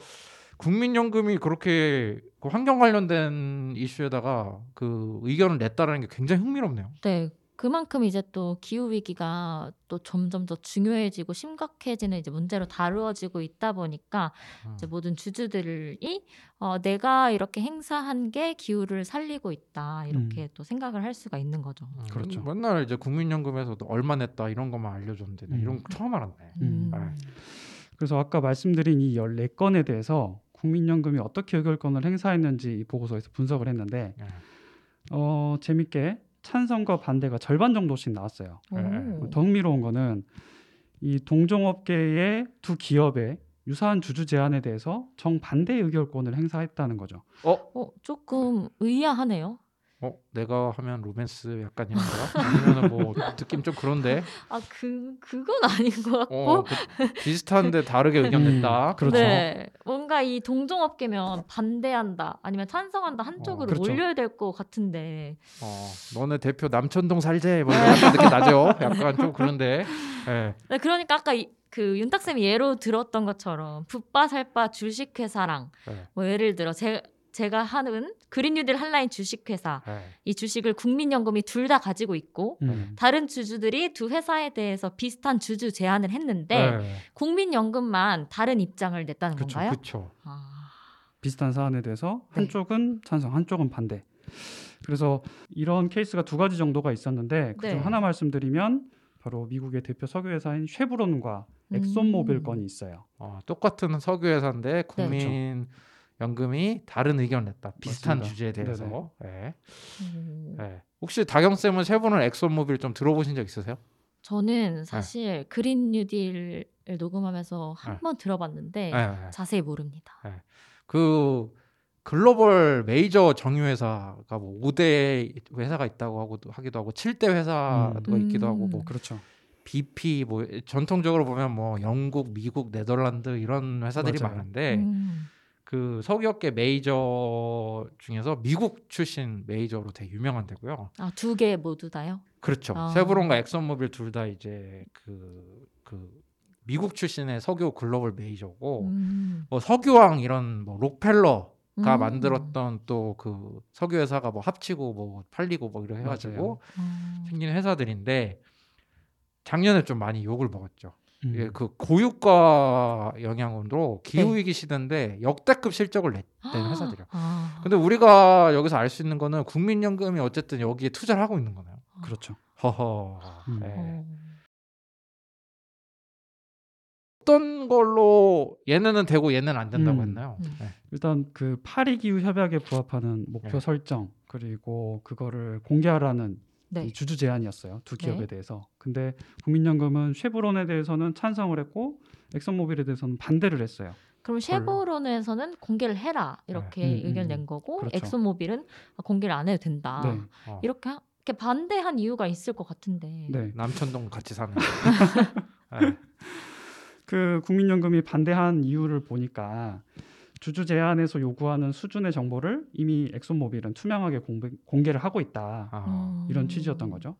국민연금이 그렇게 그 환경 관련된 이슈에다가 그 의견을 냈다라는 게 굉장히 흥미롭네요. 네. 그만큼 이제 또 기후 위기가 또 점점 더 중요해지고 심각해지는 이제 문제로 다루어지고 있다 보니까 음. 이제 모든 주주들이 어, 내가 이렇게 행사한 게 기후를 살리고 있다 이렇게 또 생각을 할 수가 있는 거죠. 음, 그렇죠. 맨날 이제 국민연금에서도 얼마 냈다 이런 것만 알려줬는데 나 음. 이런 거 처음 알았네. 음. 네. 그래서 아까 말씀드린 이 14건에 대해서 국민연금이 어떻게 의결권을 행사했는지 이 보고서에서 분석을 했는데 네. 어, 재밌게 찬성과 반대가 절반 정도씩 나왔어요. 오. 네. 더 흥미로운 거는 이 동종업계의 두 기업의 유사한 주주 제안에 대해서 정반대 의결권을 행사했다는 거죠. 어? 어, 조금 의아하네요. 어? 내가 하면 로맨스 약간 이런 거야? 아니면 뭐 느낌 좀 그런데 아, 그 그건 아닌 것 같고. 어, 그 비슷한데 다르게 의견 음, 냈다. 그렇죠. 네, 뭔가 이 동종업계면 반대한다 아니면 찬성한다 한쪽으로 그렇죠. 몰려야 될 것 같은데 어, 너네 대표 남천동 살제 뭐 이런 느낌 나죠? 약간 좀 그런데. 예. 네, 그러니까 아까 이, 그 윤탁 쌤이 예로 들었던 것처럼 붓바 살바 주식회사랑 네. 뭐 예를 들어 제 제가 하는 그린뉴딜 한라인 주식회사 예. 이 주식을 국민연금이 둘 다 가지고 있고 음. 다른 주주들이 두 회사에 대해서 비슷한 주주 제안을 했는데 예. 국민연금만 다른 입장을 냈다는 그쵸, 건가요? 그렇죠. 아, 비슷한 사안에 대해서 네. 한쪽은 찬성, 한쪽은 반대. 그래서 이런 케이스가 두 가지 정도가 있었는데 그중 네. 하나 말씀드리면 바로 미국의 대표 석유 회사인 쉐브론과 엑손모빌 음. 건이 있어요. 어, 똑같은 석유 회사인데 네. 국민 연금이 다른 의견 냈다. 비슷한 맞습니다. 주제에 대해서. 예. 음. 예. 혹시 다경 쌤은 쉐브론 엑손모빌 좀 들어보신 적 있으세요? 저는 사실 그린 뉴딜을 녹음하면서 네. 한번 들어봤는데 예, 예. 자세히 모릅니다. 그 글로벌 메이저 정유회사가 뭐 5대 회사가 있다고 하고도 하기도 하고 7대 회사가 음. 있기도 하고 뭐 음. 그렇죠. BP 뭐 전통적으로 보면 뭐 영국, 미국, 네덜란드 이런 회사들이 맞아요. 많은데 음. 그 석유업계 메이저 중에서 미국 출신 메이저로 되게 유명한 데고요. 아, 두 개 모두 다요? 그렇죠. 아. 세브론과 엑선모빌 둘 다 이제 그, 그 미국 출신의 석유 글로벌 메이저고 음. 뭐 석유왕 이런 뭐 록펠러 가 음. 만들었던 또 그 석유 회사가 뭐 합치고 뭐 팔리고 뭐 이렇게 해가지고 음. 생긴 회사들인데 작년에 좀 많이 욕을 먹었죠. 음. 예, 그 고유가 영향으로 기후 위기 시대인데 역대급 실적을 냈, 낸 회사들이요. 아. 근데 우리가 여기서 알 수 있는 거는 국민연금이 어쨌든 여기에 투자를 하고 있는 거네요. 그렇죠. 허허. 음. 예. 어. 어떤 걸로 얘네는 되고 얘는 안 된다고 음. 했나요? 음. 네. 일단 그 파리 기후 협약에 부합하는 목표 네. 설정 그리고 그거를 공개하라는 네. 이 주주 제안이었어요. 두 기업에 네. 대해서. 근데 국민연금은 쉐브론에 대해서는 찬성을 했고 엑선모빌에 대해서는 반대를 했어요. 그럼 쉐보론에서는 공개를 해라 이렇게 네. 음, 의견 음, 낸 거고 그렇죠. 엑소모빌은 공개를 안 해도 된다. 네. 어. 이렇게, 하- 이렇게 반대한 이유가 있을 것 같은데. 네. 남천동 같이 사는. 네. 그 국민연금이 반대한 이유를 보니까 주주 제안에서 요구하는 수준의 정보를 이미 엑소모빌은 투명하게 공개, 공개를 하고 있다. 아, 음. 이런 취지였던 거죠.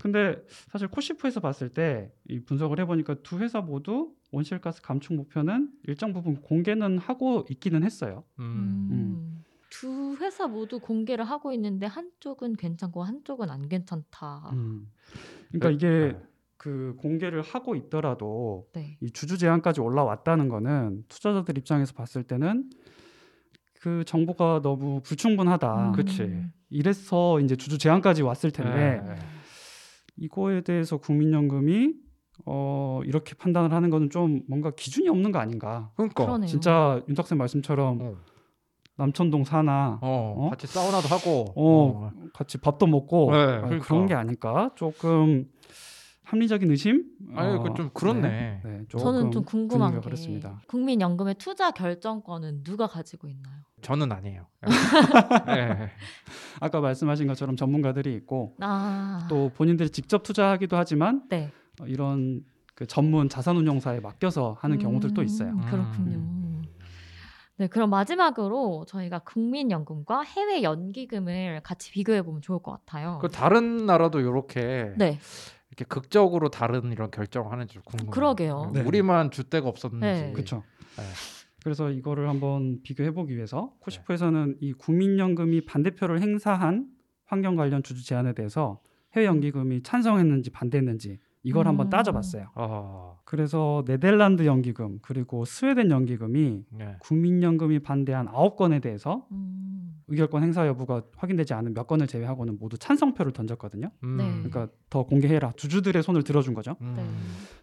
근데 사실 코시프에서 봤을 때 이 분석을 해보니까 두 회사 모두 온실가스 감축 목표는 일정 부분 공개는 하고 있기는 했어요. 음. 음. 두 회사 모두 공개를 하고 있는데 한쪽은 괜찮고 한쪽은 안 괜찮다. 음. 그러니까 네. 이게 네. 그 공개를 하고 있더라도 네. 이 주주 제한까지 올라왔다는 거는 투자자들 입장에서 봤을 때는 그 정보가 너무 불충분하다. 음. 그치. 이래서 이제 주주 제한까지 왔을 텐데 네. 이거에 대해서 국민연금이 어 이렇게 판단을 하는 거는 좀 뭔가 기준이 없는 거 아닌가? 그러니까 그러네요. 진짜 윤탁생 말씀처럼 어, 남천동 사나 어, 어? 같이 사우나도 하고 어, 같이 밥도 먹고 네, 어, 그러니까. 그런 게 아닐까? 조금 합리적인 의심? 아니 어, 그좀 그렇네. 네, 네, 저는 좀 궁금한 게 그렇습니다. 국민연금의 투자 결정권은 누가 가지고 있나요? 저는 아니에요. 네. 아까 말씀하신 것처럼 전문가들이 있고 아, 또 본인들이 직접 투자하기도 하지만 네. 어, 이런 그 전문 자산운용사에 맡겨서 하는 경우들도 있어요. 음, 그렇군요. 네, 그럼 마지막으로 저희가 국민연금과 해외 연기금을 같이 비교해 보면 좋을 것 같아요. 그 다른 나라도 이렇게 네, 이렇게 극적으로 다른 이런 결정하는지 궁금해요. 그러게요. 네. 우리만 줏대가 없었는지. 네. 그렇죠. 네. 그래서 이거를 한번 비교해 보기 위해서 코시프에서는 이 국민연금이 반대표를 행사한 환경 관련 주주 제안에 대해서 해외 연기금이 찬성했는지 반대했는지 이걸 한번 음. 따져봤어요. 아, 그래서 네덜란드 연기금 그리고 스웨덴 연기금이 네. 국민연금이 반대한 9건에 대해서 음, 의결권 행사 여부가 확인되지 않은 몇 건을 제외하고는 모두 찬성표를 던졌거든요. 음. 네. 그러니까 더 공개해라. 주주들의 손을 들어준 거죠. 음. 네.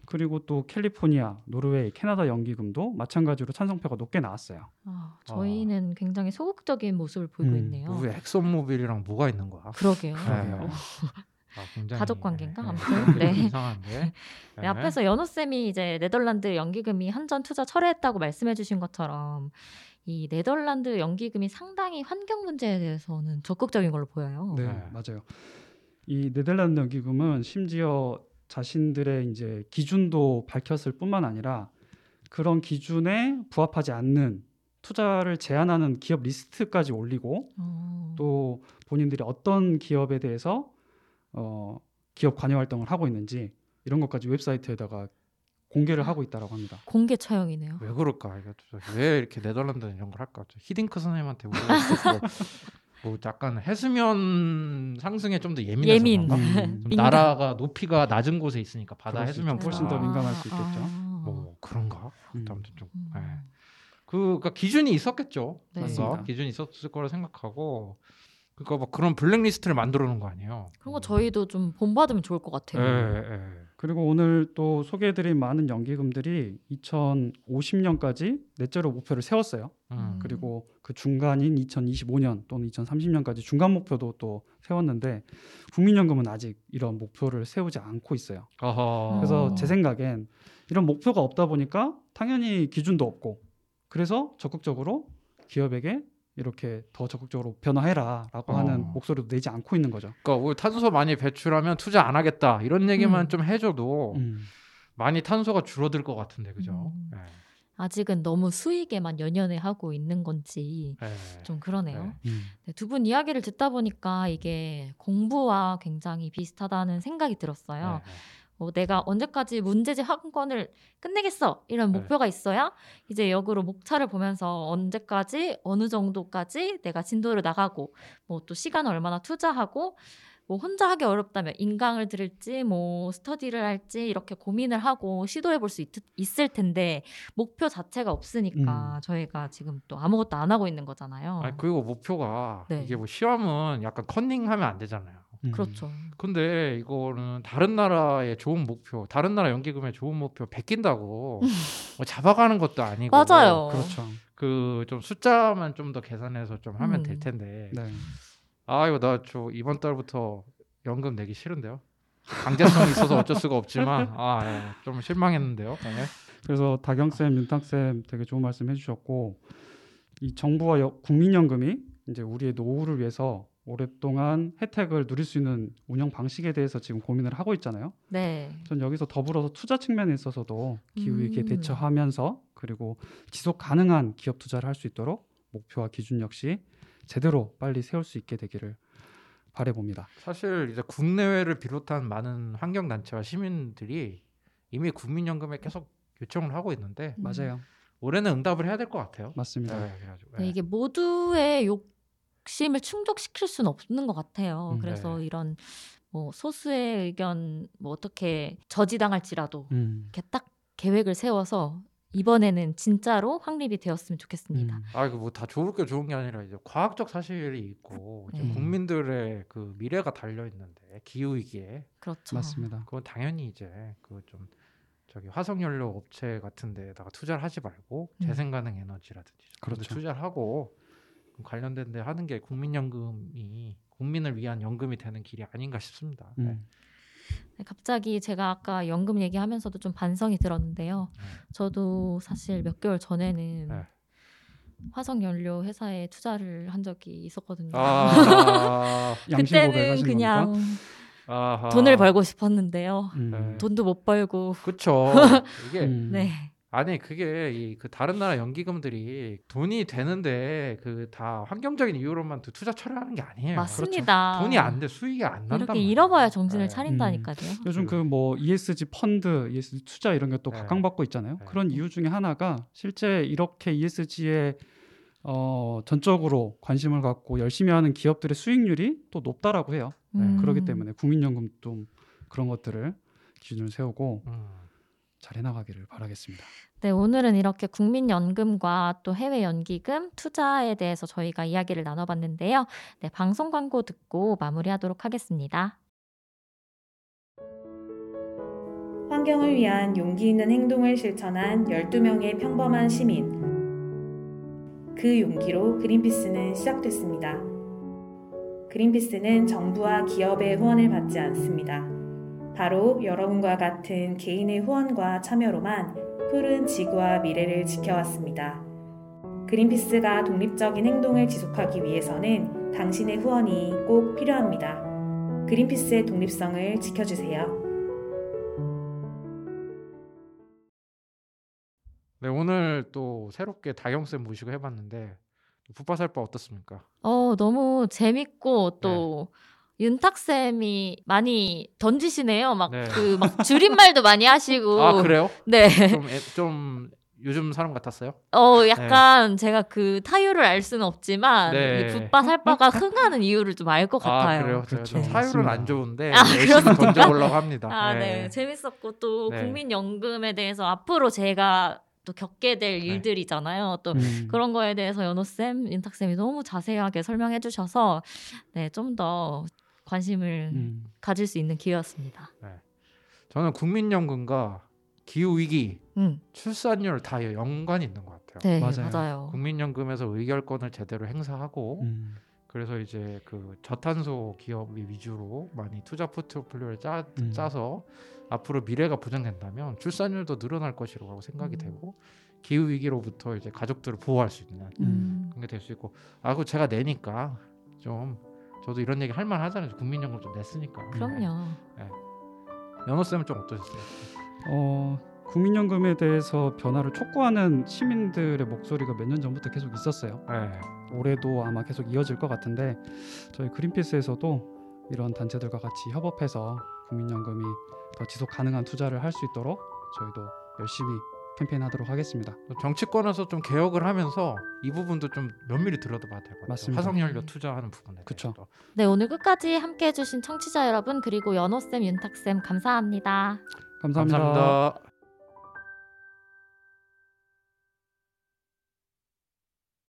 그리고 또 캘리포니아, 노르웨이, 캐나다 연기금도 마찬가지로 찬성표가 높게 나왔어요. 아, 저희는 굉장히 소극적인 모습을 보이고 음, 있네요. 우리 엑손모빌이랑 뭐가 있는 거야? 그러게요. 그러게요. 아, 가족 관계인가? 네. 아무튼 네. 이상한데. 네, 앞에서 연호 쌤이 이제 네덜란드 연기금이 한전 투자 철회했다고 말씀해주신 것처럼 이 네덜란드 연기금이 상당히 환경 문제에 대해서는 적극적인 걸로 보여요. 네, 네. 맞아요. 이 네덜란드 연기금은 심지어 자신들의 이제 기준도 밝혔을 뿐만 아니라 그런 기준에 부합하지 않는 투자를 제한하는 기업 리스트까지 올리고 어, 또 본인들이 어떤 기업에 대해서 어, 기업 관여 활동을 하고 있는지 이런 것까지 웹사이트에다가 공개를 하고 있다라고 합니다. 공개 처형이네요. 왜 그럴까? 왜 이렇게 네덜란드는 이런 걸 할까? 저 히딩크 선생님한테 뭐 약간 해수면 상승에 좀 더 예민해서 예민. 그런가? 음, 좀. 나라가 높이가 낮은 곳에 있으니까 바다 해수면 훨씬 더 민감할 수 있겠죠. 아, 뭐 그런가? 음. 아무튼 좀 음. 네. 그 그러니까 기준이 있었겠죠. 네. 뭔가. 기준이 있었을 거라 생각하고 그러니까 뭐 그런 블랙리스트를 만들어 놓은 거 아니에요. 그런 거 저희도 좀 본받으면 좋을 것 예, 같아요. 예. 그리고 오늘 또 소개해드린 많은 연기금들이 2050년까지 넷제로 목표를 세웠어요. 음. 그리고 그 중간인 2025년 또는 2030년까지 중간 목표도 또 세웠는데 국민연금은 아직 이런 목표를 세우지 않고 있어요. 어허. 그래서 어. 제 생각엔 이런 목표가 없다 보니까 당연히 기준도 없고 그래서 적극적으로 기업에게 이렇게 더 적극적으로 변화해라라고 어. 하는 목소리도 내지 않고 있는 거죠. 그러니까 우리 탄소 많이 배출하면 투자 안 하겠다 이런 얘기만 음. 좀 해줘도 음. 많이 탄소가 줄어들 것 같은데 그죠? 음. 예. 아직은 너무 수익에만 연연해 하고 있는 건지 예. 좀 그러네요. 네. 음. 네, 두분 이야기를 듣다 보니까 이게 공부와 굉장히 비슷하다는 생각이 들었어요. 뭐 내가 언제까지 문제집 한 건을 끝내겠어 이런 네. 목표가 있어야 이제 역으로 목차를 보면서 언제까지 어느 정도까지 내가 진도를 나가고 뭐 또 시간을 얼마나 투자하고 뭐 혼자 하기 어렵다면 인강을 들을지 뭐 스터디를 할지 이렇게 고민을 하고 시도해 볼 수 있을 텐데 목표 자체가 없으니까 저희가 지금 또 아무것도 안 하고 있는 거잖아요. 아니 그리고 목표가 네. 이게 뭐 시험은 약간 컨닝하면 안 되잖아요. 음. 그렇죠. 근데 이거는 다른 나라의 좋은 목표, 다른 나라 연기금의 좋은 목표 베낀다고 뭐 잡아가는 것도 아니고 맞아요. 그렇죠. 그 좀 숫자만 좀 더 계산해서 좀 하면 음. 될 텐데 네. 아 이거 나 저 이번 달부터 연금 내기 싫은데요. 강제성이 있어서 어쩔 수가 없지만 아좀 실망했는데요. 네. 그래서 다경 쌤, 윤탁 쌤 되게 좋은 말씀 해주셨고 이 정부와 여- 국민연금이 이제 우리의 노후를 위해서 오랫동안 혜택을 누릴 수 있는 운영 방식에 대해서 지금 고민을 하고 있잖아요. 네. 전 여기서 더불어서 투자 측면에 있어서도 기후 위기에 음. 대처하면서 그리고 지속 가능한 기업 투자를 할 수 있도록 목표와 기준 역시 제대로 빨리 세울 수 있게 되기를 바래봅니다. 사실 이제 국내외를 비롯한 많은 환경 단체와 시민들이 이미 국민연금에 계속 요청을 하고 있는데 음. 맞아요. 올해는 응답을 해야 될 것 같아요. 맞습니다. 네, 네, 네. 이게 모두의 욕 심을 충족시킬 수는 없는 것 같아요. 음, 그래서 네. 이런 뭐 소수의 의견 뭐 어떻게 저지당할지라도 음. 이렇게 딱 계획을 세워서 이번에는 진짜로 확립이 되었으면 좋겠습니다. 음. 아 이거 뭐다 좋을 게 좋은 게 아니라 이제 과학적 사실이 있고 이제 네. 국민들의 그 미래가 달려 있는데 기후 위기에 그렇죠. 맞습니다. 그건 당연히 이제 그 좀 저기 화석 연료 업체 같은 데다가 투자를 하지 말고 음. 재생 가능 에너지라든지 그런 데 그렇죠. 투자를 하고 관련된 데 하는 게 국민연금이 국민을 위한 연금이 되는 길이 아닌가 싶습니다. 네. 음. 네, 갑자기 제가 아까 연금 얘기하면서도 좀 반성이 들었는데요. 네. 저도 사실 몇 개월 전에는 네. 화석 연료 회사에 투자를 한 적이 있었거든요. 아, 그때는 그냥? 아하. 돈을 벌고 싶었는데요. 음. 네. 돈도 못 벌고. 그쵸. 이게 음. 네. 아니 그게 이 그 다른 나라 연기금들이 돈이 되는데 그 다 환경적인 이유로만 또 투자 처리하는 게 아니에요. 맞습니다. 그렇죠. 돈이 안 돼 수익이 안 난단 이렇게. 잃어봐야 정신을 네. 차린다니까요. 요즘 그 뭐 ESG 펀드, ESG 투자 이런 게또 네. 각광받고 있잖아요. 네. 그런 이유 중에 하나가 실제 이렇게 ESG에 어, 전적으로 관심을 갖고 열심히 하는 기업들의 수익률이 또 높다라고 해요. 음. 그렇기 때문에 국민연금도 그런 것들을 기준을 세우고 음. 잘 해나가기를 바라겠습니다. 네, 오늘은 이렇게 국민연금과 또 해외 연기금 투자에 대해서 저희가 이야기를 나눠봤는데요. 네, 방송 광고 듣고 마무리하도록 하겠습니다. 환경을 위한 용기 있는 행동을 실천한 12명의 평범한 시민. 그 용기로 그린피스는 시작됐습니다. 그린피스는 정부와 기업의 후원을 받지 않습니다. 바로 여러분과 같은 개인의 후원과 참여로만 푸른 지구와 미래를 지켜왔습니다. 그린피스가 독립적인 행동을 지속하기 위해서는 당신의 후원이 꼭 필요합니다. 그린피스의 독립성을 지켜주세요. 네 오늘 또 새롭게 다경 쌤 모시고 해봤는데 붓바살바 어떻습니까? 어, 너무 재밌고 또 윤탁 쌤이 많이 던지시네요. 막 네. 그 막 줄임말도 많이 하시고. 아 그래요? 네. 좀, 애- 좀 요즘 사람 같았어요? 어, 약간 제가 그 타율을 알 수는 없지만 네. 이 붓바 살바가 흥하는 이유를 좀 알 것 같아요. 아 그래요? 그렇죠. 맞습니다. 안 좋은데 아, 열심히 던져보려고 합니다. 아, 네. 네. 재밌었고 또 네. 국민연금에 대해서 앞으로 제가 또 겪게 될 네. 일들이잖아요. 또 음. 그런 거에 대해서 연호 쌤, 윤탁 쌤이 너무 자세하게 설명해 주셔서 네, 좀 더 관심을 음. 가질 수 있는 기회였습니다. 저는 국민연금과 기후 위기, 음. 출산율 다 연관이 있는 것 같아요. 네, 맞아요. 맞아요. 국민연금에서 의결권을 제대로 행사하고 음. 그래서 이제 그 저탄소 기업이 위주로 많이 투자 포트폴리오를 짜, 음. 짜서 앞으로 미래가 보장된다면 출산율도 늘어날 것이라고 생각이 음. 되고 기후 위기로부터 이제 가족들을 보호할 수 있는 음. 그런 게 될 수 있고 아그 제가 내니까 좀 저도 이런 얘기 할 만 하잖아요 국민연금 좀 냈으니까 그럼요. 연호 쌤은 좀 어떠셨어요? 어, 국민연금에 대해서 변화를 촉구하는 시민들의 목소리가 몇 년 전부터 계속 있었어요. 네. 올해도 아마 계속 이어질 것 같은데 저희 그린피스에서도 이런 단체들과 같이 협업해서 국민연금이 더 지속 가능한 투자를 할 수 있도록 저희도 열심히 캠페인하도록 하겠습니다. 정치권에서 좀 개혁을 하면서 이 부분도 좀 면밀히 들여다봐야 될 것 같아요. 맞습니다. 화석연료 투자하는 부분에 그쵸. 대해서도. 네, 오늘 끝까지 함께 해 주신 청취자 여러분 그리고 연호 쌤, 윤탁 쌤 감사합니다. 감사합니다. 감사합니다.